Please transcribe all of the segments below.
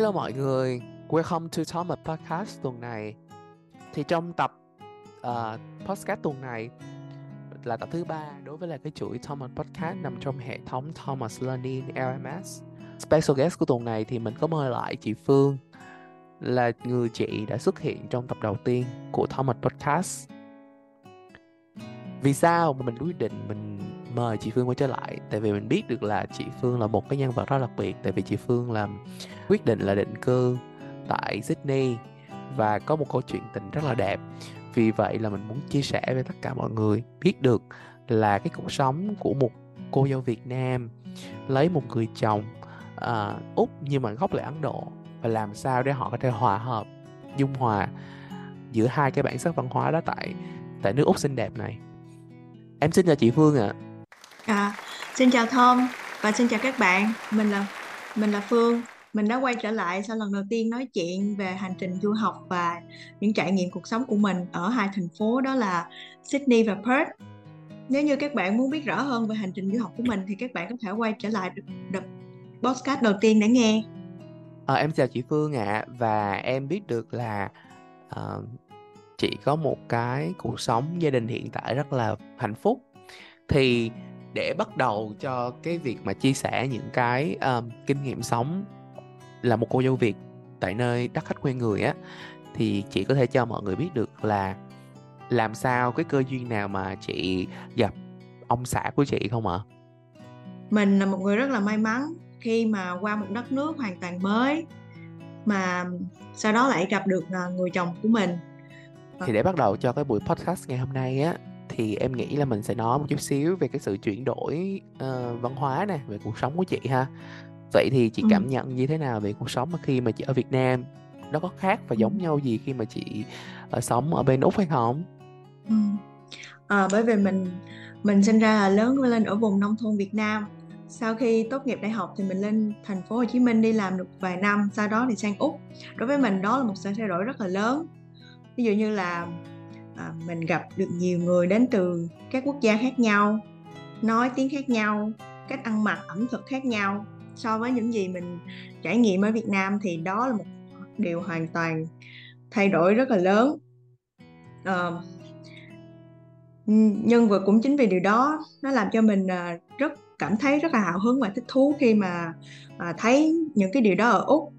Hello mọi người, welcome to Thomas Podcast tuần này. Thì trong tập uh, podcast tuần này là tập thứ ba đối với là cái chuỗi Thomas Podcast nằm trong hệ thống Thomas Learning LMS. Special guest của tuần này thì mình có mời lại chị Phương là người chị đã xuất hiện trong tập đầu tiên của Thomas Podcast. Vì sao mà mình quyết định mình mời chị Phương quay trở lại. Tại vì mình biết được là chị Phương là một cái nhân vật rất đặc biệt. Tại vì chị Phương làm quyết định là định cư tại Sydney và có một câu chuyện tình rất là đẹp. Vì vậy là mình muốn chia sẻ với tất cả mọi người biết được là cái cuộc sống của một cô dâu Việt Nam lấy một người chồng uh, úc nhưng mà gốc lại Ấn Độ và làm sao để họ có thể hòa hợp dung hòa giữa hai cái bản sắc văn hóa đó tại tại nước úc xinh đẹp này. Em xin chào chị Phương ạ. à. À, xin chào Thơm và xin chào các bạn. Mình là mình là Phương. Mình đã quay trở lại sau lần đầu tiên nói chuyện về hành trình du học và những trải nghiệm cuộc sống của mình ở hai thành phố đó là Sydney và Perth. Nếu như các bạn muốn biết rõ hơn về hành trình du học của mình thì các bạn có thể quay trở lại đợt podcast đầu tiên để nghe. À, em chào chị Phương ạ à, và em biết được là uh, chị có một cái cuộc sống gia đình hiện tại rất là hạnh phúc thì để bắt đầu cho cái việc mà chia sẻ những cái um, kinh nghiệm sống là một cô dâu Việt tại nơi đất khách quê người á thì chị có thể cho mọi người biết được là làm sao cái cơ duyên nào mà chị gặp ông xã của chị không ạ? À? Mình là một người rất là may mắn khi mà qua một đất nước hoàn toàn mới mà sau đó lại gặp được à, người chồng của mình. Thì để bắt đầu cho cái buổi podcast ngày hôm nay á thì em nghĩ là mình sẽ nói một chút xíu về cái sự chuyển đổi uh, văn hóa nè về cuộc sống của chị ha. Vậy thì chị cảm nhận như thế nào về cuộc sống mà khi mà chị ở Việt Nam? Nó có khác và giống nhau gì khi mà chị uh, sống ở bên úc hay không? Ừ. à, bởi vì mình mình sinh ra là lớn lên ở vùng nông thôn Việt Nam. Sau khi tốt nghiệp đại học thì mình lên thành phố Hồ Chí Minh đi làm được vài năm sau đó thì sang úc. Đối với mình đó là một sự thay đổi rất là lớn. Ví dụ như là à, mình gặp được nhiều người đến từ các quốc gia khác nhau nói tiếng khác nhau cách ăn mặc ẩm thực khác nhau. So với những gì mình trải nghiệm ở Việt Nam thì đó là một điều hoàn toàn thay đổi rất là lớn. Ờ, à, nhưng vừa cũng chính vì điều đó nó làm cho mình à, rất cảm thấy rất là hào hứng và thích thú khi mà à, thấy những cái điều đó ở úc.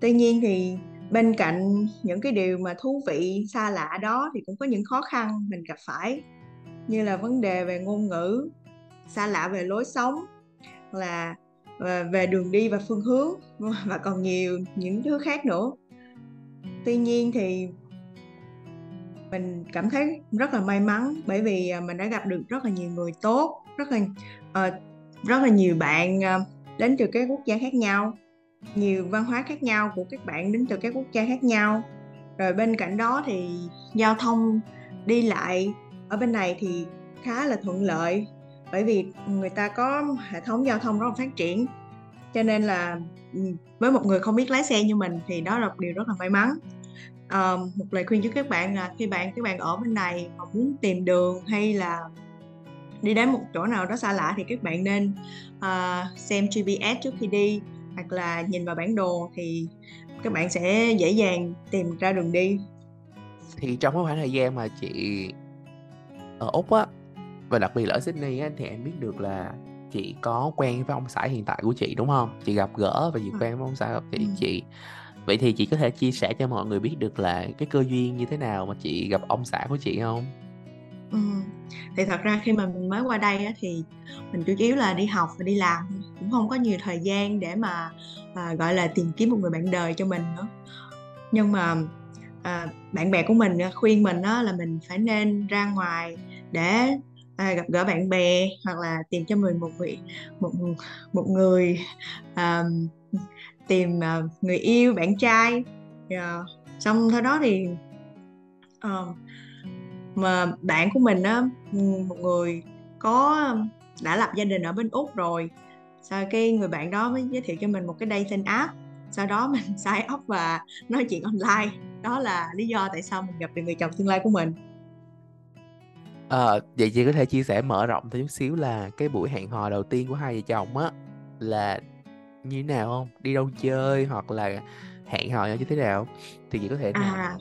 Tuy nhiên thì bên cạnh những cái điều mà thú vị xa lạ đó thì cũng có những khó khăn mình gặp phải như là vấn đề về ngôn ngữ xa lạ về lối sống là ờ, về đường đi và phương hướng và còn nhiều những thứ khác nữa. Tuy nhiên thì mình cảm thấy rất là may mắn bởi vì à, mình đã gặp được rất là nhiều người tốt rất là uh, rất là nhiều bạn uh, đến từ các quốc gia khác nhau nhiều văn hóa khác nhau của các bạn đến từ các quốc gia khác nhau. Rồi bên cạnh đó thì giao thông đi lại ở bên này thì khá là thuận lợi bởi vì người ta có hệ thống giao thông rất là phát triển. Cho nên là ừ, với một người không biết lái xe như mình thì đó là một điều rất là may mắn. À, một lời khuyên cho các bạn là khi bạn các bạn ở bên này mà muốn tìm đường hay là đi đến một chỗ nào đó xa lạ thì các bạn nên uh, xem GPS trước khi đi hoặc là nhìn vào bản đồ thì các bạn sẽ dễ dàng tìm ra đường đi thì trong cái khoảng thời gian mà chị ở úc á và đặc biệt là ở sydney á thì em biết được là chị có quen với ông xã hiện tại của chị đúng không chị gặp gỡ và chị ừ. quen với ông xã của chị ừ. chị vậy thì chị có thể chia sẻ cho mọi người biết được là cái cơ duyên như thế nào mà chị gặp ông xã của chị không ừ thì thật ra khi mà mình mới qua đây á, thì mình chủ yếu là đi học và đi làm cũng không có nhiều thời gian để mà à, gọi là tìm kiếm một người bạn đời cho mình nữa nhưng mà à, bạn bè của mình khuyên mình đó là mình phải nên ra ngoài để à, gặp gỡ bạn bè hoặc là tìm cho mình một vị một một người à, tìm à, người yêu bạn trai yeah. Xong sau đó thì uh, mà bạn của mình á một người có đã lập gia đình ở bên úc rồi. Sau cái người bạn đó mới giới thiệu cho mình một cái dating app. Sau đó mình sign up và nói chuyện online. Đó là lý do tại sao mình gặp được người chồng tương lai của mình. À, vậy chị có thể chia sẻ mở rộng thêm chút xíu là cái buổi hẹn hò đầu tiên của hai vợ chồng á là như thế nào không? Đi đâu chơi hoặc là hẹn hò nhau như thế nào? Thì chị có thể à,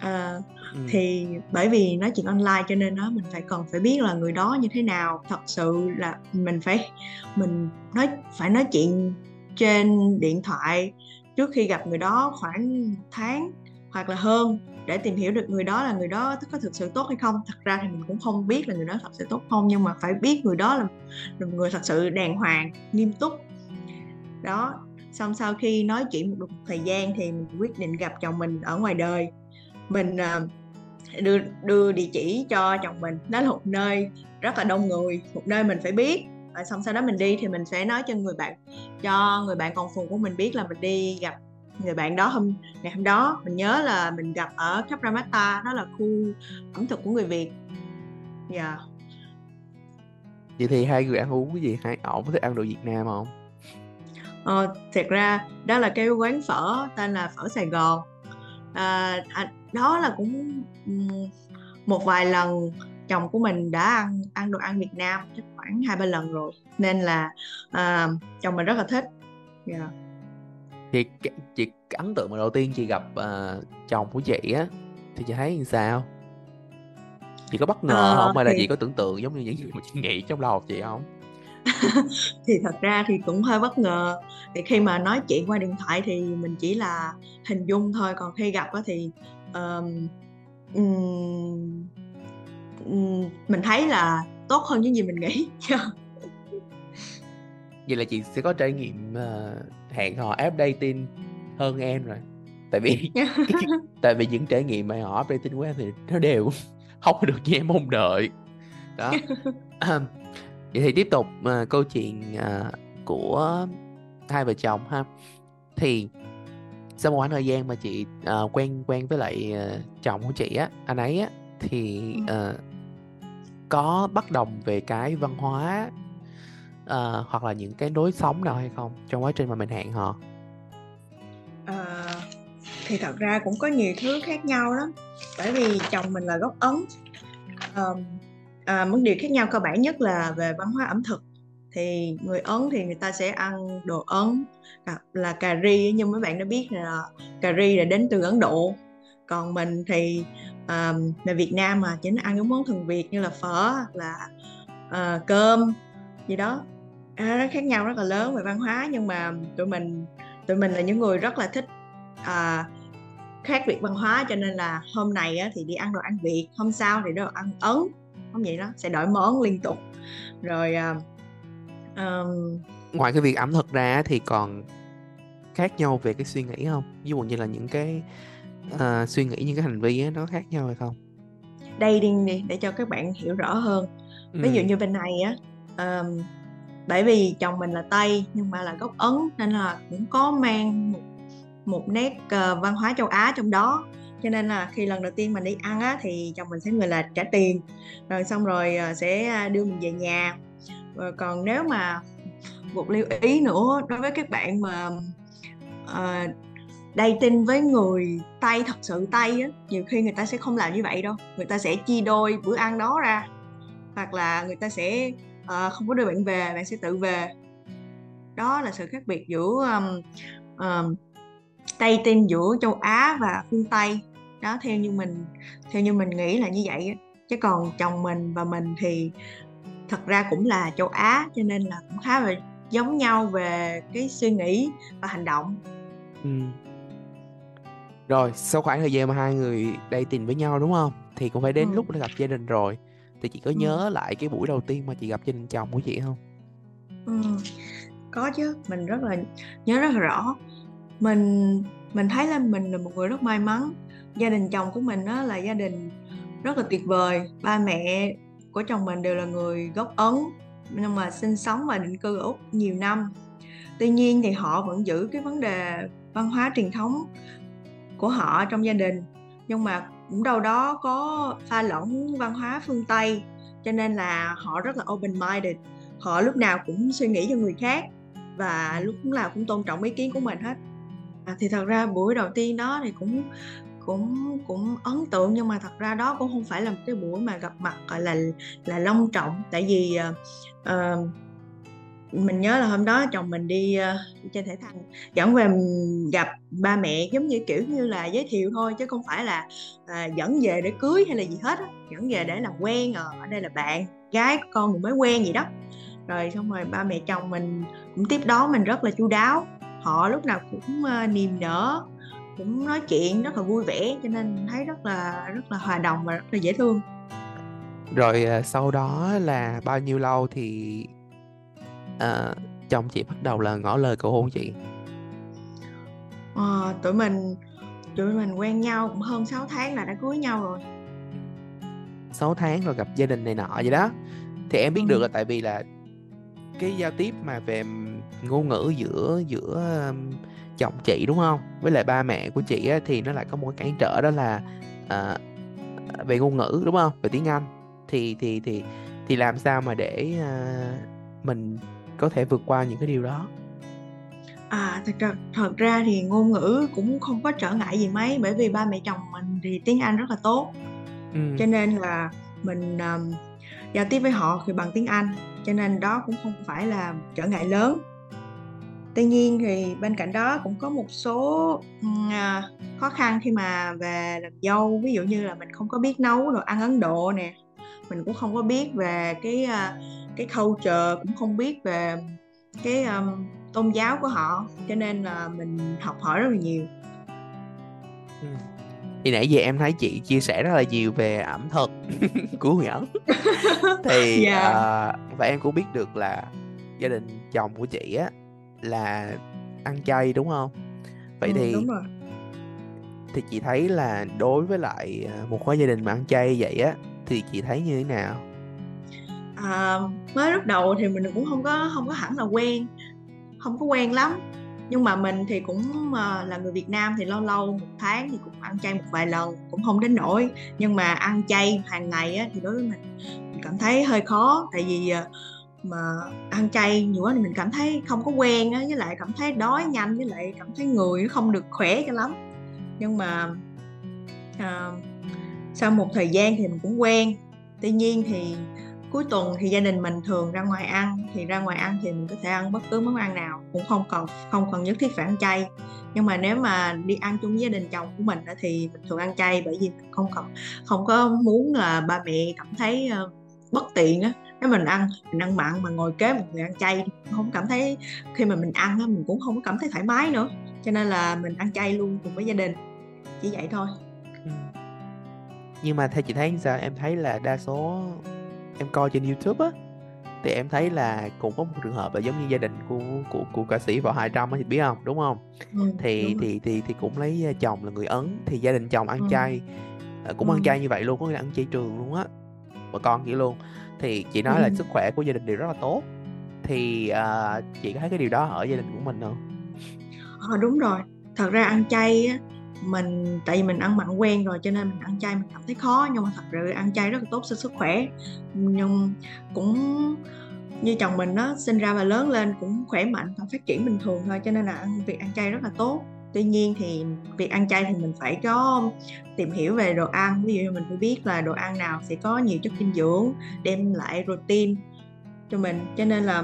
à ừ. thì bởi vì nói chuyện online cho nên đó mình phải còn phải biết là người đó như thế nào. Thật sự là mình phải mình nói phải nói chuyện trên điện thoại trước khi gặp người đó khoảng tháng hoặc là hơn để tìm hiểu được người đó là người đó có thực sự tốt hay không. Thật ra thì mình cũng không biết là người đó thật sự tốt không nhưng mà phải biết người đó là, là người thật sự đàng hoàng nghiêm túc. Đó xong sau khi nói chuyện một, một thời gian thì mình quyết định gặp chồng mình ở ngoài đời. Mình uh, đưa đưa địa chỉ cho chồng mình. Đó là một nơi rất là đông người một nơi mình phải biết. Và xong sau đó mình đi thì mình sẽ nói cho người bạn cho người bạn còn phù của mình biết là mình đi gặp người bạn đó hôm ngày hôm đó. Mình nhớ là mình gặp ở Khắp Ramata đó là khu ẩm thực của người Việt. Dạ. Yeah. vậy thì hai người ăn uống cái gì? Hai ổng có thích ăn đồ Việt Nam không? Ờ, thiệt ra đó là cái quán phở tên là phở Sài Gòn à, à, đó là cũng một vài lần chồng của mình đã ăn ăn đồ ăn Việt Nam chắc khoảng hai ba lần rồi nên là à, chồng mình rất là thích yeah. Dạ. thì chị ấn tượng mà đầu tiên chị gặp uh, chồng của chị á thì chị thấy như sao chị có bất ngờ à, không hay là chị có tưởng tượng giống như những gì mà chị nghĩ trong đầu chị không thì thật ra thì cũng hơi bất ngờ. Thì khi mà nói chuyện qua điện thoại thì mình chỉ là hình dung thôi còn khi gặp thì um, um, mình thấy là tốt hơn những gì mình nghĩ. Vậy là chị sẽ có trải nghiệm uh, hẹn hò app dating hơn em rồi. Tại vì tại vì những trải nghiệm mà họ app dating của em thì nó đều không được như em mong đợi. Đó vậy thì tiếp tục uh, câu chuyện uh, của hai vợ chồng ha. Thì sau một khoảng thời gian mà chị uh, quen quen với lại uh, chồng của chị á anh ấy á thì uh, có bất đồng về cái văn hóa uh, hoặc là những cái đối sống nào hay không trong quá trình mà mình hẹn hò? À, thì thật ra cũng có nhiều thứ khác nhau lắm. Bởi vì chồng mình là gốc ấn um, à, một điều khác nhau cơ bản nhất là về văn hóa ẩm thực. Thì người ấn thì người ta sẽ ăn đồ ấn à, là cà ri nhưng mấy bạn đã biết là cà ri là đến từ ấn độ. Còn mình thì um, là việt nam mà chính ăn những món thường việt như là phở là uh, cơm gì đó. À, rất khác nhau rất là lớn về văn hóa nhưng mà tụi mình tụi mình là những người rất là thích uh, khác biệt văn hóa. Cho nên là hôm này á, thì đi ăn đồ ăn việt hôm sau thì đồ ăn ấn không vậy đó sẽ đổi món liên tục. Rồi um... ngoài cái việc ẩm thực ra thì còn khác nhau về cái suy nghĩ không? Ví dụ như là những cái uh, suy nghĩ những cái hành vi ấy, nó khác nhau hay không? Đây đi để cho các bạn hiểu rõ hơn. Ừ. ví dụ như bên này á um, bởi vì chồng mình là tây nhưng mà là gốc ấn nên là cũng có mang một, một nét uh, văn hóa châu á trong đó cho nên là khi lần đầu tiên mình đi ăn á thì chồng mình sẽ người là trả tiền. Rồi xong rồi ờ, sẽ à, đưa mình về nhà. Rồi còn nếu mà một lưu ý nữa đối với các bạn mà ờ, uh, tin với người tây thật sự tây á nhiều khi người ta sẽ không làm như vậy đâu. Người ta sẽ chia đôi bữa ăn đó ra. Hoặc là người ta sẽ uh, không có đưa bạn về bạn sẽ tự về. Đó là sự khác biệt giữa um, um, tây tin giữa châu á và phương tây đó theo như mình theo như mình nghĩ là như vậy á chứ còn chồng mình và mình thì thật ra cũng là châu á cho nên là cũng khá là giống nhau về cái suy nghĩ và hành động ừ. rồi sau khoảng thời gian mà hai người đây tình với nhau đúng không thì cũng phải đến ừ. lúc để gặp gia đình rồi thì chị có ừ. nhớ lại cái buổi đầu tiên mà chị gặp gia đình chồng của chị không ừ. có chứ mình rất là nhớ rất là rõ mình mình thấy là mình là một người rất may mắn gia đình chồng của mình đó là gia đình rất là tuyệt vời. Ba mẹ của chồng mình đều là người gốc ấn nhưng mà sinh sống và định cư ở úc nhiều năm. Tuy nhiên thì họ vẫn giữ cái vấn đề văn hóa truyền thống của họ trong gia đình nhưng mà cũng đâu đó có pha lẫn văn hóa phương tây cho nên là họ rất là open minded họ lúc nào cũng suy nghĩ cho người khác và lúc nào cũng tôn trọng ý kiến của mình hết. À, thì thật ra buổi đầu tiên đó thì cũng cũng cũng ấn tượng nhưng mà thật ra đó cũng không phải là một cái buổi mà gặp mặt gọi là là long trọng. Tại vì uh, mình nhớ là hôm đó chồng mình đi uh, chơi thể thao dẫn về gặp ba mẹ giống như kiểu như là giới thiệu thôi chứ không phải là uh, dẫn về để cưới hay là gì hết á. Dẫn về để làm quen ở, đây là bạn gái con mình mới quen gì đó. Rồi xong rồi ba mẹ chồng mình cũng tiếp đón mình rất là chu đáo. Họ lúc nào cũng uh, niềm nở cũng nói chuyện rất là vui vẻ cho nên thấy rất là rất là hòa đồng và rất là dễ thương. Rồi uh, sau đó là bao nhiêu lâu thì uh, chồng chị bắt đầu là ngỏ lời cầu hôn chị? À, tụi mình tụi mình quen nhau cũng hơn 6 tháng là đã cưới nhau rồi. 6 tháng rồi gặp gia đình này nọ vậy đó. Thì em biết ừ. được là tại vì là cái giao tiếp mà về ngôn ngữ giữa giữa chồng chị đúng không với lại ba mẹ của chị á, thì nó lại có một cái cản trở đó là uh, về ngôn ngữ đúng không về tiếng anh thì thì thì thì làm sao mà để uh, mình có thể vượt qua những cái điều đó À, thật ra thật ra thì ngôn ngữ cũng không có trở ngại gì mấy bởi vì ba mẹ chồng mình thì tiếng Anh rất là tốt. Ừm. Cho nên là mình, ờm, giao tiếp với họ thì bằng tiếng Anh, cho nên đó cũng không phải là trở ngại lớn. Tuy nhiên thì bên cạnh đó cũng có một số, à, khó khăn khi mà về làm dâu, ví dụ như là mình không có biết nấu đồ ăn Ấn Độ nè, mình cũng không có biết về cái, a, cái culture, cũng không biết về cái, ờm tôn giáo của họ cho nên là mình học hỏi rất là nhiều ừ. thì nãy giờ em thấy chị chia sẻ rất là nhiều về ẩm thực của người ấn thì yeah. Dạ. uh, và em cũng biết được là gia đình chồng của chị á là ăn chay đúng không? Vậy ừ, thì đúng rồi. thì chị thấy là đối với lại à, một cái gia đình mà ăn chay vậy á thì chị thấy như thế nào? À, mới lúc đầu thì mình cũng không có không có hẳn là quen không có quen lắm. Nhưng mà mình thì cũng uh, là người Việt Nam thì lâu lâu một tháng thì cũng ăn chay một vài lần cũng không đến nỗi. Nhưng mà ăn chay hàng ngày á, thì đối với mình mình cảm thấy hơi khó. Tại vì uh, mà ăn chay nhiều quá thì mình cảm thấy không có quen á với lại cảm thấy đói nhanh với lại cảm thấy người nó không được khỏe cho lắm. Nhưng mà uh, sau một thời gian thì mình cũng quen. Tuy nhiên thì cuối tuần thì gia đình mình thường ra ngoài ăn thì ra ngoài ăn thì mình có thể ăn bất cứ món ăn nào cũng không cần không cần nhất thiết phải ăn chay. Nhưng mà nếu mà đi ăn chung với gia đình chồng của mình thì mình thường ăn chay bởi vì mình không cần không có muốn là ba mẹ cảm thấy ờ, bất tiện á nếu mình ăn mình ăn mặn mà ngồi kế một người ăn chay không cảm thấy khi mà mình ăn á mình cũng không có cảm thấy thoải mái nữa. Cho nên là mình ăn chay luôn cùng với gia đình chỉ vậy thôi. Ừ. nhưng mà theo chị thấy sao? Em thấy là đa số em coi trên YouTube á thì em thấy là cũng có một trường hợp là giống như gia đình của của của ca sĩ vào 200 á thì biết không? Đúng không? Ừ, thì đúng thì thì thì cũng lấy à, chồng là người ấn thì gia đình chồng ăn ừ. chay à, cũng ừ. ăn chay như vậy luôn có nghĩa là ăn chay trường luôn á. Và con vậy luôn thì chị nói ừ. là sức khỏe của gia đình đều rất là tốt thì uh, chị có thấy cái điều đó ở gia đình của mình không? À, đúng rồi thật ra ăn chay á mình tại vì mình ăn mặn quen rồi cho nên mình ăn chay mình cảm thấy khó nhưng mà thật sự ăn chay rất là tốt cho sức khỏe nhưng cũng như chồng mình nó sinh ra và lớn lên cũng khỏe mạnh và phát triển bình thường thôi cho nên là ăn việc ăn chay rất là tốt tuy nhiên thì việc ăn chay thì mình phải có tìm hiểu về đồ ăn ví dụ như mình phải biết là đồ ăn nào sẽ có nhiều chất dinh dưỡng đem lại protein cho mình cho nên là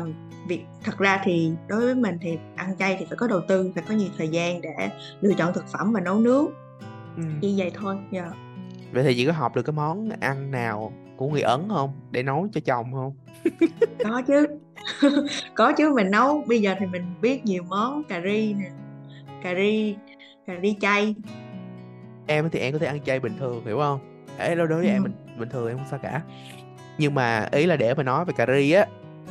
việc thật ra thì đối với mình thì ăn chay thì phải có đầu tư phải có nhiều thời gian để lựa chọn thực phẩm và nấu nướng ừ. như vậy thôi yeah. Dạ. vậy thì chị có học được cái món ăn nào của người ấn không để nấu cho chồng không có chứ có chứ mình nấu bây giờ thì mình biết nhiều món cà ri nè cà ri cà ri chay em thì em có thể ăn chay bình thường hiểu không Ê, đối với ừ. em bình bình thường em không sao cả nhưng mà ý là để mà nói về cà ri á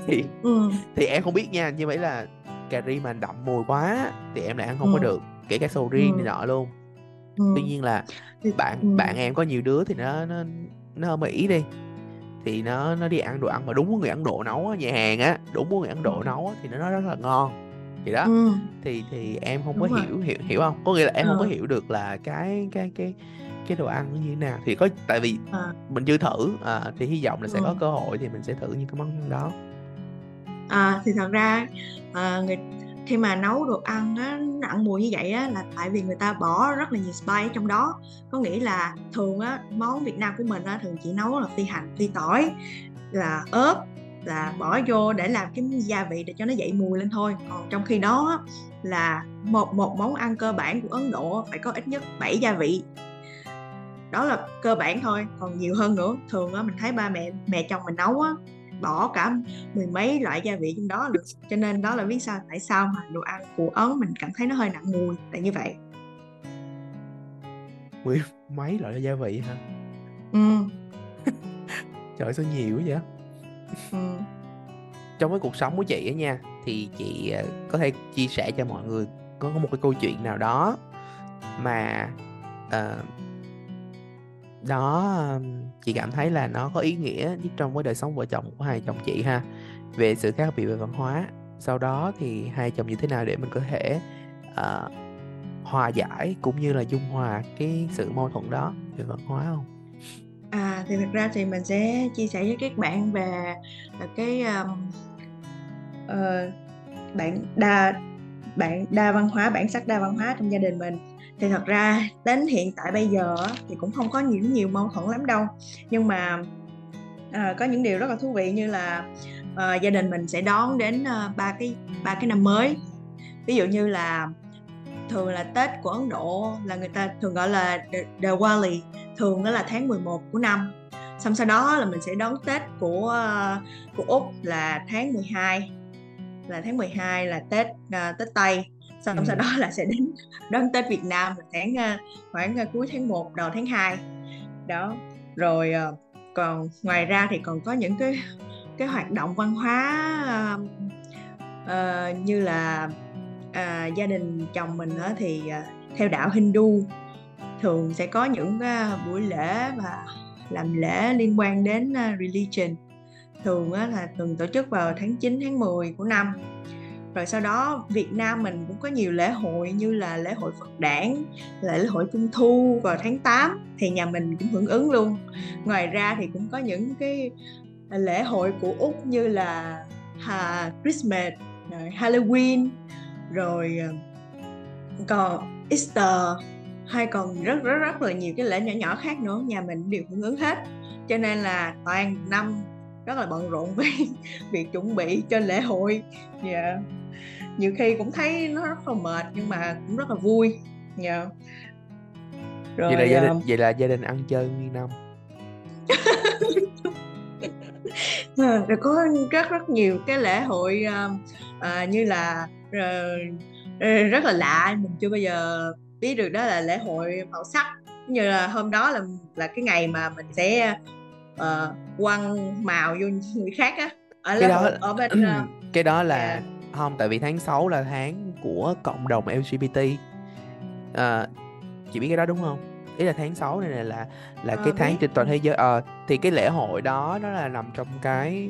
thì ừ. thì em không biết nha như vậy là cà ri mà đậm mùi quá thì em lại ăn không ừ. có được kể cả sầu riêng ừ. này nọ luôn ừ. tuy nhiên là bạn ừ. bạn em có nhiều đứa thì nó nó nó ở mỹ đi thì nó nó đi ăn đồ ăn mà đúng người ấn độ nấu á nhà hàng á đúng người ấn độ ừ. nấu á, thì nó nói rất là ngon thì đó ừ. thì thì em không đúng có rồi. hiểu hiểu hiểu không có nghĩa là em ừ. không có hiểu được là cái cái cái cái đồ ăn như thế nào thì có tại vì à. mình chưa thử à, thì hy vọng là sẽ ừ. có cơ hội thì mình sẽ thử những cái món đó à, thì thật ra à, người khi mà nấu đồ ăn á nặng mùi như vậy á là tại vì người ta bỏ rất là nhiều spice trong đó có nghĩa là thường á món Việt Nam của mình á thường chỉ nấu là phi hành phi tỏi là ớt là bỏ vô để làm cái gia vị để cho nó dậy mùi lên thôi. Còn trong khi đó là một một món ăn cơ bản của Ấn Độ phải có ít nhất 7 gia vị. Đó là cơ bản thôi còn nhiều hơn nữa. Thường á mình thấy ba mẹ mẹ chồng mình nấu á bỏ cả mười mấy loại gia vị trong đó được cho nên đó là biết sao tại sao mà đồ ăn của ấn mình cảm thấy nó hơi nặng mùi tại như vậy. Mười mấy loại gia vị hả? Ừ. Trời sao nhiều quá vậy Ừ. trong cái cuộc sống của chị á nha thì chị ờ, có thể chia sẻ cho mọi người có một cái câu chuyện nào đó mà ờ, uh, đó chị cảm thấy là nó có ý nghĩa nhất trong cái đời sống vợ chồng của hai chồng chị ha về sự khác biệt về văn hóa. Sau đó thì hai chồng như thế nào để mình có thể uh, hòa giải cũng như là dung hòa cái sự mâu thuẫn đó về văn hóa không? À thì thực ra thì mình sẽ chia sẻ với các bạn về à, cái um, uh, bạn đa bạn đa văn hóa bản sắc đa văn hóa trong gia đình mình. Thì thật ra đến hiện tại bây giờ thì cũng không có nhiều nhiều mâu thuẫn lắm đâu. Nhưng mà à, có những điều rất là thú vị như là à, gia đình mình sẽ đón đến ờ, ba cái ba cái năm mới. Ví dụ như là thường là Tết của Ấn Độ là người ta thường gọi là Diwali thường đó là tháng 11 của năm. Xong sau đó là mình sẽ đón Tết của của Úc là tháng 12 là tháng 12 là Tết uh, Tết Tây. Xong ừ. sau đó là sẽ đến đón Tết Việt Nam là tháng uh, khoảng uh, cuối tháng 1 đầu tháng 2 đó rồi uh, còn ngoài ra thì còn có những cái cái hoạt động văn hóa uh, uh, như là uh, gia đình chồng mình uh, thì uh, theo đạo Hindu thường sẽ có những à, buổi lễ và làm lễ liên quan đến à, religion. Thường á, là thường tổ chức vào tháng 9 tháng 10 của năm. Rồi sau đó Việt Nam mình cũng có nhiều lễ hội như là lễ hội Phật đản lễ hội Trung Thu vào tháng 8 thì nhà mình cũng hưởng ứng luôn. Ngoài ra thì cũng có những cái lễ hội của Úc như là ha, Christmas rồi Halloween rồi ờ, còn Easter hay còn rất rất rất là nhiều cái lễ nhỏ nhỏ khác nữa nhà mình đều hưởng ứng hết cho nên là toàn năm rất là bận rộn với việc chuẩn bị cho lễ hội dạ yeah. nhiều khi cũng thấy nó rất là mệt nhưng mà cũng rất là vui dạ yeah. rồi vậy là gia đình uh... vậy là gia đình ăn chơi nguyên năm à, rồi có rất rất nhiều cái lễ hội uh, uh, như là uh, rất là lạ mình chưa bao giờ biết được đó là lễ hội màu sắc. Như là hôm đó là là cái ngày mà mình sẽ uh, quăng màu vô người khác á. Ở cái đó ở bên uh, cái đó là yeah. không tại vì tháng 6 là tháng của cộng đồng LGBT à, chị biết cái đó đúng không? Ý là tháng 6 này là là, à, cái tháng trên toàn thế giới à, thì cái lễ hội đó nó là nằm trong cái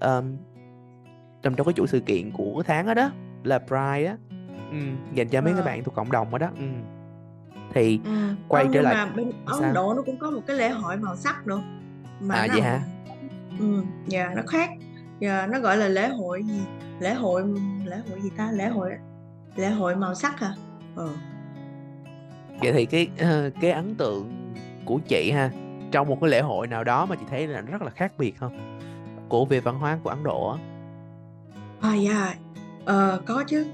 um, nằm trong cái chuỗi sự kiện của tháng đó đó là Pride á ừ, dành cho mấy à. các bạn thuộc cộng đồng đó đó ừ. thì ừ. quay trở lại mà bên Ấn Độ nó cũng có một cái lễ hội màu sắc nữa mà à vậy hả? Ừ dạ nó khác. Dạ, nó gọi là lễ hội gì? Lễ hội lễ hội gì ta? Lễ hội lễ hội màu sắc à ừ. vậy thì cái uh, cái ấn tượng của chị ha trong một cái lễ hội nào đó mà chị thấy là rất là khác biệt không? Của về văn hóa của Ấn Độ á. À dạ. Ờ, có chứ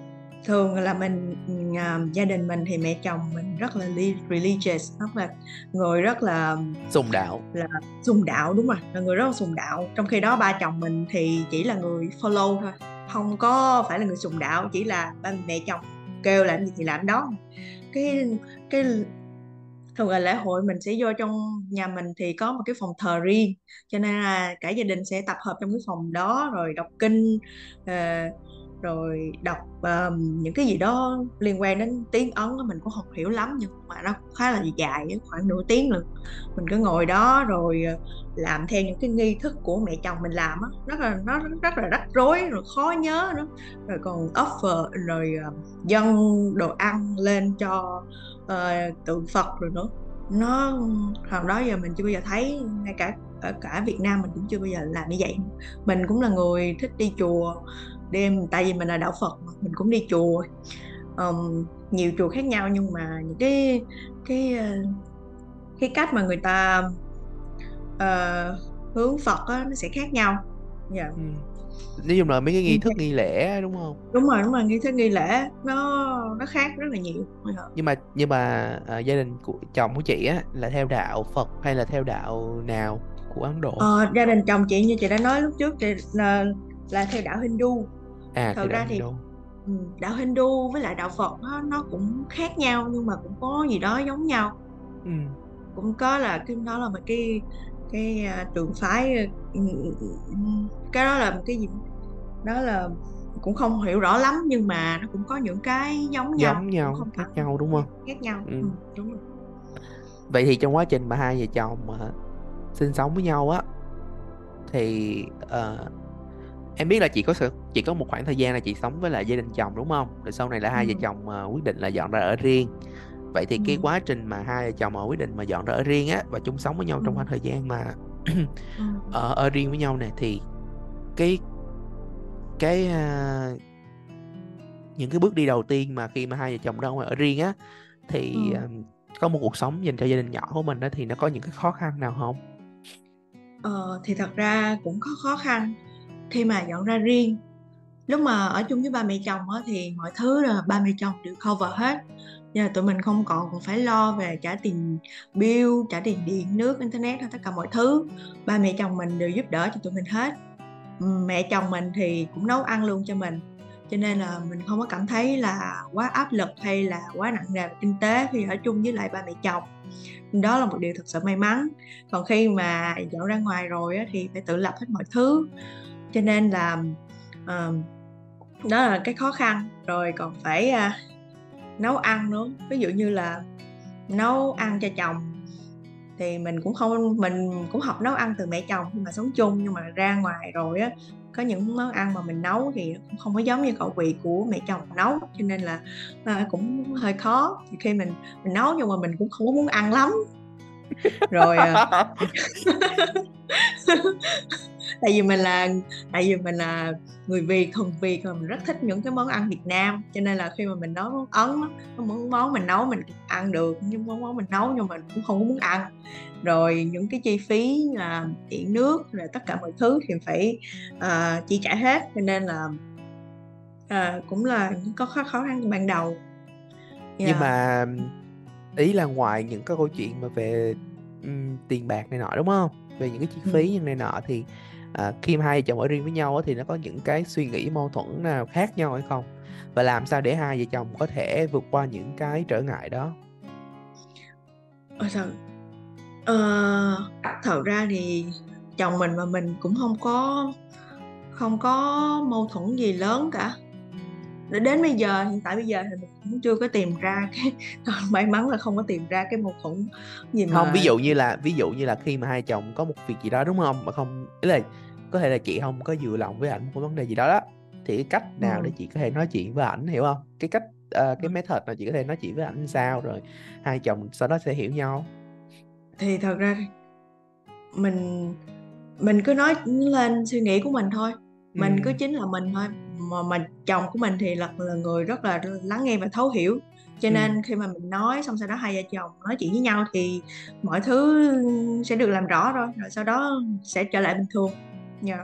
thường là mình uh, gia đình mình thì mẹ chồng mình rất là religious rất là người rất là sùng đạo. là sùng đạo đúng rồi là người rất là sùng đạo. Trong khi đó ba chồng mình thì chỉ là người follow thôi không có phải là người sùng đạo chỉ là ba mẹ chồng kêu làm gì thì làm đó. Cái cái thường là lễ hội mình sẽ vô trong nhà mình thì có một cái phòng thờ riêng cho nên là cả gia đình sẽ tập hợp trong cái phòng đó rồi đọc kinh uh, rồi đọc um, những cái gì đó liên quan đến tiếng ấn mình cũng không hiểu lắm nhưng mà nó khá là dài khoảng nửa tiếng luôn mình cứ ngồi đó rồi ờ, làm theo những cái nghi thức của mẹ chồng mình làm á rất là nó rất là rắc rối rồi khó nhớ nữa. Rồi còn offer rồi uh, dâng đồ ăn lên cho uh, tượng phật rồi nữa. Nó hồi đó giờ mình chưa bao giờ thấy ngay cả ở cả Việt Nam mình cũng chưa bao giờ làm như vậy. Mình cũng là người thích đi chùa đêm tại vì mình là đạo Phật mà mình cũng đi chùa. Um, nhiều chùa khác nhau nhưng mà những cái cái ờ, cái cách mà người ta uh, hướng Phật á, nó sẽ khác nhau. Dạ. Ừ. nói chung là mấy cái nghi thức nghi lễ đúng không? Đúng rồi đúng rồi nghi thức nghi lễ nó nó khác rất là nhiều. Dạ. nhưng mà nhưng mà à, gia đình của chồng của chị á là theo đạo Phật hay là theo đạo nào của Ấn Độ? Ờ, gia đình chồng chị như chị đã nói lúc trước thì là là theo đạo Hindu à thật đạo ra thì Hindu ừ, đạo Hindu với lại đạo Phật nó, nó cũng khác nhau nhưng mà cũng có gì đó giống nhau. Ừ. cũng có là cái đó là một cái cái à, trường phái ừ, ừ, cái đó là một cái gì đó là cũng không hiểu rõ lắm nhưng mà nó cũng có những cái giống nhau giống nhau không khác nhau đúng không? khác nhau. Ừ. ừ, đúng rồi. Vậy thì trong quá trình mà hai vợ chồng mà sinh sống với nhau á thì ờ, em biết là chị có sự chị có một khoảng thời gian là chị sống với lại gia đình chồng đúng không? Rồi sau này là hai vợ ừ, chồng ờ, quyết định là dọn ra ở riêng. Vậy thì cái ừ, quá trình mà hai vợ chồng mà quyết định mà dọn ra ở riêng á và chung sống với nhau ừ, trong khoảng thời gian mà ừ. ở ở riêng với nhau nè thì cái cái à, những cái bước đi đầu tiên mà khi mà hai vợ chồng ra ngoài ở riêng á thì à, có một cuộc sống dành cho gia đình nhỏ của mình đó thì nó có những cái khó khăn nào không? Ờ, thì thật ra cũng có khó khăn khi mà dọn ra riêng. Lúc mà ở chung với ba mẹ chồng á, thì mọi thứ là ba mẹ chồng đều cover hết. Giờ tụi mình không còn phải lo về trả tiền bill trả tiền điện nước internet hay tất cả mọi thứ. Ba mẹ chồng mình đều giúp đỡ cho tụi mình hết. Mẹ chồng mình thì cũng nấu ăn luôn cho mình. Cho nên là mình không có cảm thấy là quá áp lực hay là quá nặng nề về kinh tế khi ở chung với lại ba mẹ chồng. Đó là một điều thật sự may mắn. Còn khi mà dọn ra ngoài rồi á, thì phải tự lập hết mọi thứ cho nên là ờ, đó là cái khó khăn. Rồi còn phải à, nấu ăn nữa. Ví dụ như là nấu ăn cho chồng thì mình cũng không mình cũng học nấu ăn từ mẹ chồng khi mà sống chung. Nhưng mà ra ngoài rồi á có những món ăn mà mình nấu thì cũng không có giống như khẩu vị của mẹ chồng nấu. Cho nên là à, cũng hơi khó. Thì khi mình mình nấu nhưng mà mình cũng không có muốn ăn lắm. Rồi à, tại vì mình là tại vì mình là người Việt thuần Việt và mình rất thích những cái món ăn Việt Nam cho nên là khi mà mình nấu món Ấn món món mình nấu mình ăn được nhưng món món mình nấu nhưng mà mình cũng không muốn ăn rồi những cái chi phí là điện nước rồi tất cả mọi thứ thì phải à, chi trả hết cho nên là à, cũng là có khó khó khăn ban đầu Nhưng yeah. mà ý là ngoài những cái câu chuyện mà về ừm, tiền bạc này nọ đúng không? Về những cái chi Ừ. phí như này nọ thì à, khi mà hai vợ chồng ở riêng với nhau thì nó có những cái suy nghĩ mâu thuẫn nào khác nhau hay không? Và làm sao để hai vợ chồng có thể vượt qua những cái trở ngại đó? Ờ, thật ờ, thật ra thì chồng mình và mình cũng không có không có mâu thuẫn gì lớn cả đến bây giờ hiện tại bây giờ thì mình cũng chưa có tìm ra cái may mắn là không có tìm ra cái mâu thuẫn gì Không, ví mà dụ như là ví dụ như là khi mà hai chồng có một việc gì đó đúng không? Mà không ý là có thể là chị không có vừa lòng với ảnh một vấn đề gì đó đó thì cái cách nào để chị có thể nói chuyện với ảnh hiểu không? Cái cách ờ, cái method nào chị có thể nói chuyện với ảnh sao rồi hai chồng sau đó sẽ hiểu nhau. thì thật ra mình mình cứ nói lên suy nghĩ của mình thôi mình cứ Ừ. chính là mình thôi mà mà chồng của mình thì là, là người rất là lắng nghe và thấu hiểu cho Ừ. nên khi mà mình nói xong sau đó hai vợ chồng nói chuyện với nhau thì mọi thứ sẽ được làm rõ rồi rồi sau đó sẽ trở lại bình thường dạ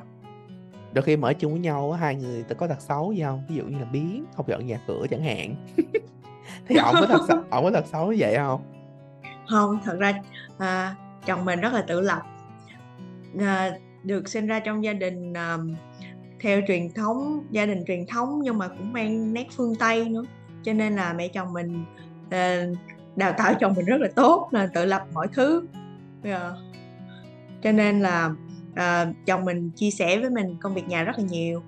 Đôi khi mà ở chung với nhau hai người có tật xấu gì không? Ví dụ như là biến không dọn nhà cửa chẳng hạn. thì ổng có thật xấu, ổng có thật xấu như vậy không? không thật ra à, chồng mình rất là tự lập à, được sinh ra trong gia đình à, theo truyền thống gia đình truyền thống nhưng mà cũng mang nét phương Tây nữa cho nên là mẹ chồng mình à, đào tạo chồng mình rất là tốt là tự lập mọi thứ Dạ. cho nên là à, chồng mình chia sẻ với mình công việc nhà rất là nhiều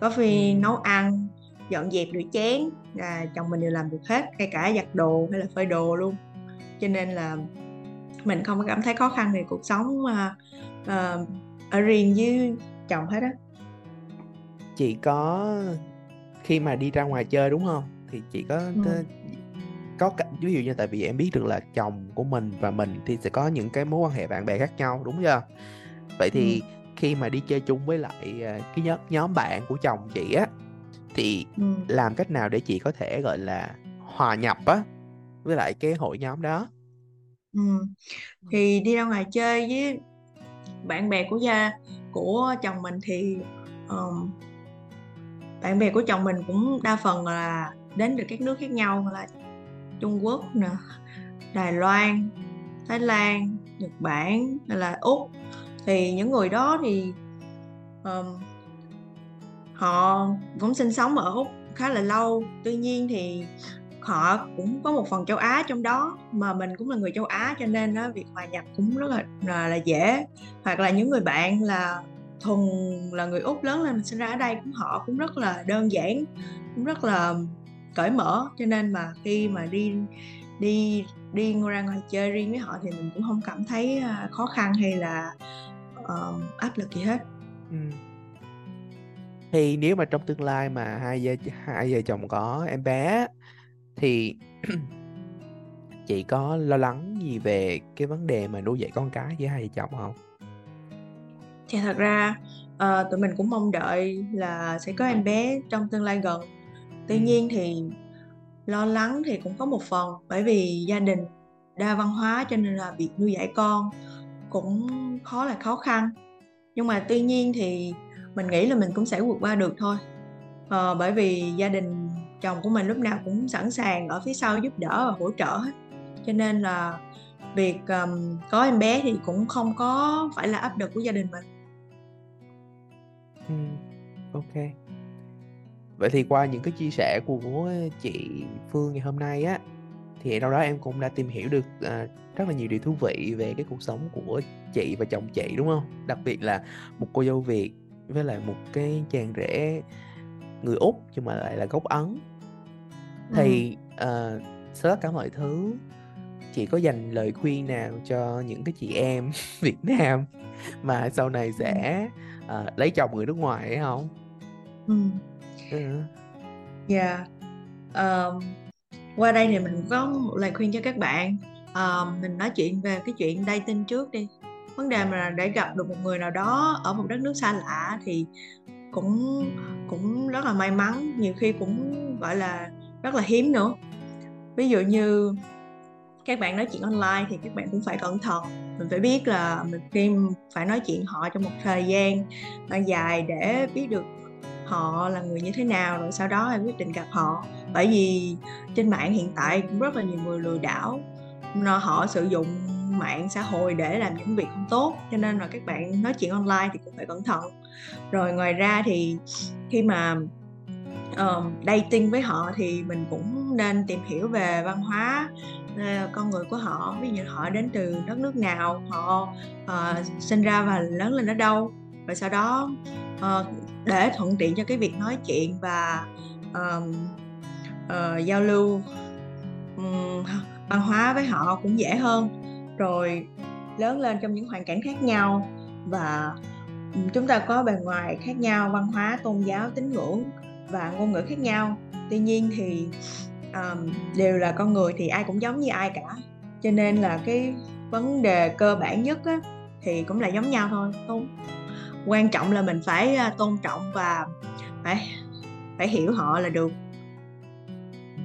có khi Ừ. nấu ăn dọn dẹp rửa chén là chồng mình đều làm được hết ngay cả giặt đồ hay là phơi đồ luôn cho nên là mình không có cảm thấy khó khăn về cuộc sống à, à, ở riêng với chồng hết á Chị có khi mà đi ra ngoài chơi đúng không? Thì chị có ừ. có, có cả- ví dụ như tại vì em biết được là chồng của mình và mình thì sẽ có những cái mối quan hệ bạn bè khác nhau đúng chưa? Vậy Ừ. thì khi mà đi chơi chung với lại à, cái nhóm nhóm bạn của chồng chị á thì Ừ. làm cách nào để chị có thể gọi là hòa nhập á với lại cái hội nhóm đó? Ừ. thì đi ra ngoài chơi với bạn bè của gia của chồng mình thì um, bạn bè của chồng mình cũng đa phần là đến từ các nước khác nhau là Trung Quốc nè Đài Loan Thái Lan Nhật Bản hay là Úc. Thì những người đó thì um, họ cũng sinh sống ở Úc khá là lâu. Tuy nhiên thì họ cũng có một phần châu Á trong đó mà mình cũng là người châu Á cho nên đó, việc hòa nhập cũng rất là, là là dễ. Hoặc là những người bạn là thuần là người úc lớn lên sinh ra ở đây cũng họ cũng rất là đơn giản cũng rất là cởi mở. Cho nên mà khi mà đi đi đi ra ngoài chơi riêng với họ thì mình cũng không cảm thấy à, khó khăn hay là uh, áp lực gì hết. Ừ. thì nếu mà trong tương lai mà hai vợ hai vợ chồng có em bé thì chị có lo lắng gì về cái vấn đề mà nuôi dạy con cái với hai vợ chồng không? Thì thật ra uh, tụi mình cũng mong đợi là sẽ có em bé trong tương lai gần. Tuy nhiên thì lo lắng thì cũng có một phần bởi vì gia đình đa văn hóa cho nên là việc nuôi dạy con cũng khó là khó khăn. Nhưng mà tuy nhiên thì mình nghĩ là mình cũng sẽ vượt qua được thôi. À, bởi vì gia đình chồng của mình lúc nào cũng sẵn sàng ở phía sau giúp đỡ và hỗ trợ hết. Cho nên là việc um, có em bé thì cũng không có phải là áp lực của gia đình mình ok. Vậy thì qua những cái chia sẻ của chị Phương ngày hôm nay á thì đâu đó em cũng đã tìm hiểu được à, rất là nhiều điều thú vị về cái cuộc sống của chị và chồng chị đúng không? Đặc biệt là một cô dâu Việt với lại một cái chàng rể người úc nhưng mà lại là gốc ấn. Thì uh, sau tất cả mọi thứ chị có dành lời khuyên nào cho những cái chị em Việt Nam mà sau này sẽ uh, lấy chồng người nước ngoài hay không? Ừ. Ừ. Yeah. Um, qua đây thì mình có một lời khuyên cho các bạn. Um, mình nói chuyện về cái chuyện dating trước đi. Vấn đề mà để gặp được một người nào đó ở một đất nước xa lạ thì cũng cũng rất là may mắn, nhiều khi cũng gọi là rất là hiếm nữa. Ví dụ như các bạn nói chuyện online thì các bạn cũng phải cẩn thận. Mình phải biết là mình khi phải nói chuyện họ trong một thời gian dài để biết được họ là người như thế nào rồi sau đó em quyết định gặp họ. Bởi vì trên mạng hiện tại cũng rất là nhiều người lừa đảo họ sử dụng mạng xã hội để làm những việc không tốt cho nên là các bạn nói chuyện online thì cũng phải cẩn thận. Rồi ngoài ra thì khi mà um, dating với họ thì mình cũng nên tìm hiểu về văn hóa uh, con người của họ ví dụ họ đến từ đất nước nào họ uh, sinh ra và lớn lên ở đâu. Và sau đó uh, để thuận tiện cho cái việc nói chuyện và um, uh, giao lưu um, văn hóa với họ cũng dễ hơn. Rồi lớn lên trong những hoàn cảnh khác nhau và chúng ta có bề ngoài khác nhau văn hóa tôn giáo tín ngưỡng và ngôn ngữ khác nhau. Tuy nhiên thì um, đều là con người thì ai cũng giống như ai cả. Cho nên là cái vấn đề cơ bản nhất á, thì cũng là giống nhau thôi tôn quan trọng là mình phải à, tôn trọng và phải phải hiểu họ là được.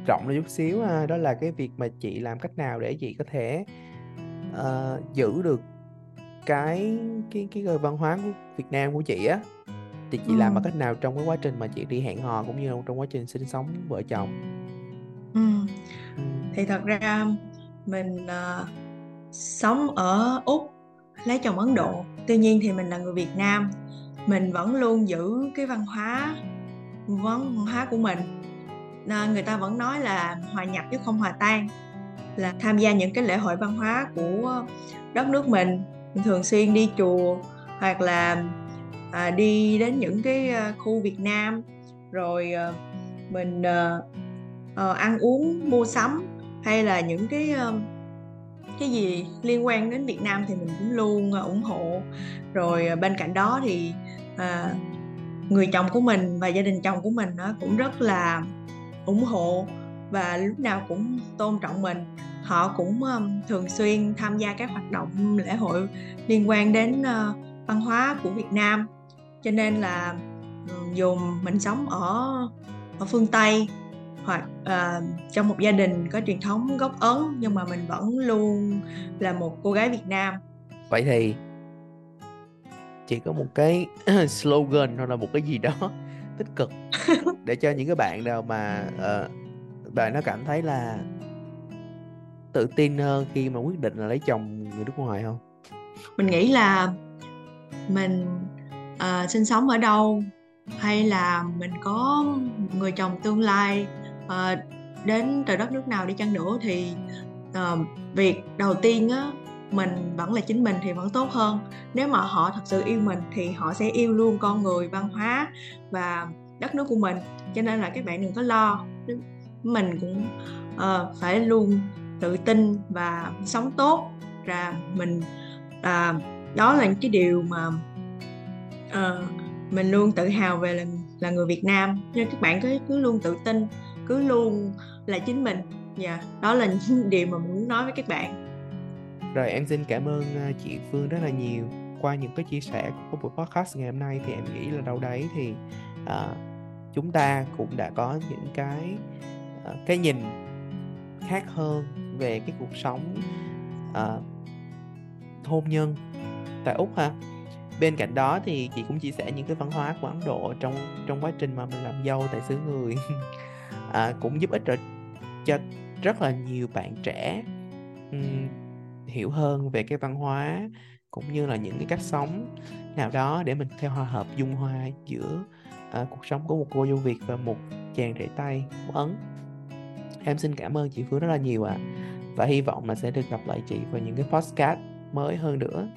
Trọng là chút xíu à, đó là cái việc mà chị làm cách nào để chị có thể uh, giữ được cái cái cái văn hóa của Việt Nam của chị á. Thì chị ừ. làm bằng cách nào trong cái quá trình mà chị đi hẹn hò cũng như trong quá trình sinh sống vợ chồng ừ. Thì thật ra mình uh, sống ở úc lấy chồng ấn độ tuy nhiên thì mình là người việt nam. Mình vẫn luôn giữ cái văn hóa văn hóa của mình. Nên người ta vẫn nói là hòa nhập chứ không hòa tan là tham gia những cái lễ hội văn hóa của đất nước mình. Mình thường xuyên đi chùa hoặc là à, đi đến những cái ờ, khu Việt Nam. Rồi à, mình à, Ờ, ăn uống mua sắm hay là những cái ờ, cái gì liên quan đến Việt Nam thì mình cũng luôn ờ, ủng hộ. Rồi bên cạnh đó thì à, người chồng của mình và gia đình chồng của mình nó cũng rất là ủng hộ và lúc nào cũng tôn trọng mình. Họ cũng um, thường xuyên tham gia các hoạt động lễ hội liên quan đến uh, văn hóa của Việt Nam. Cho nên là dù mình sống ở ở phương Tây hoặc uh, trong một gia đình có truyền thống gốc Ấn nhưng mà mình vẫn luôn là một cô gái Việt Nam. Vậy thì chỉ có một cái slogan hoặc là một cái gì đó tích cực để cho những cái bạn nào mà uh, bạn nó cảm thấy là tự tin hơn khi mà quyết định là lấy chồng người nước ngoài không mình nghĩ là mình uh, sinh sống ở đâu hay là mình có người chồng tương lai Ờ, đến trời đất nước nào đi chăng nữa thì uh, việc đầu tiên á mình vẫn là chính mình thì vẫn tốt hơn. Nếu mà họ thật sự yêu mình thì họ sẽ yêu luôn con người văn hóa và đất nước của mình. Cho nên là các bạn đừng có lo. Mình cũng uh, phải luôn tự tin và sống tốt ra mình uh, đó là những cái điều mà uh, mình luôn tự hào về là là người Việt Nam. Nên các bạn cứ cứ luôn tự tin cứ luôn là chính mình. Dạ yeah, đó là những điều mà mình muốn nói với các bạn. Rồi em xin cảm ơn à, chị Phương rất là nhiều. Qua những cái chia sẻ của buổi podcast ngày hôm nay thì em nghĩ là đâu đấy thì uh, chúng ta cũng đã có những cái uh, cái nhìn khác hơn về cái cuộc sống uh, hôn nhân tại úc ha. Bên cạnh đó thì chị cũng chia sẻ những cái văn hóa của ấn độ trong trong quá trình mà mình làm dâu tại xứ người. à, cũng giúp ích cho, cho rất là nhiều bạn trẻ um, hiểu hơn về cái văn hóa cũng như là những cái cách sống nào đó để mình theo hòa hợp dung hòa giữa uh, cuộc sống của một cô dâu Việt và một chàng rể tay của Ấn em xin cảm ơn chị Phương rất là nhiều ạ. À. và hy vọng là sẽ được gặp lại chị vào những cái podcast mới hơn nữa.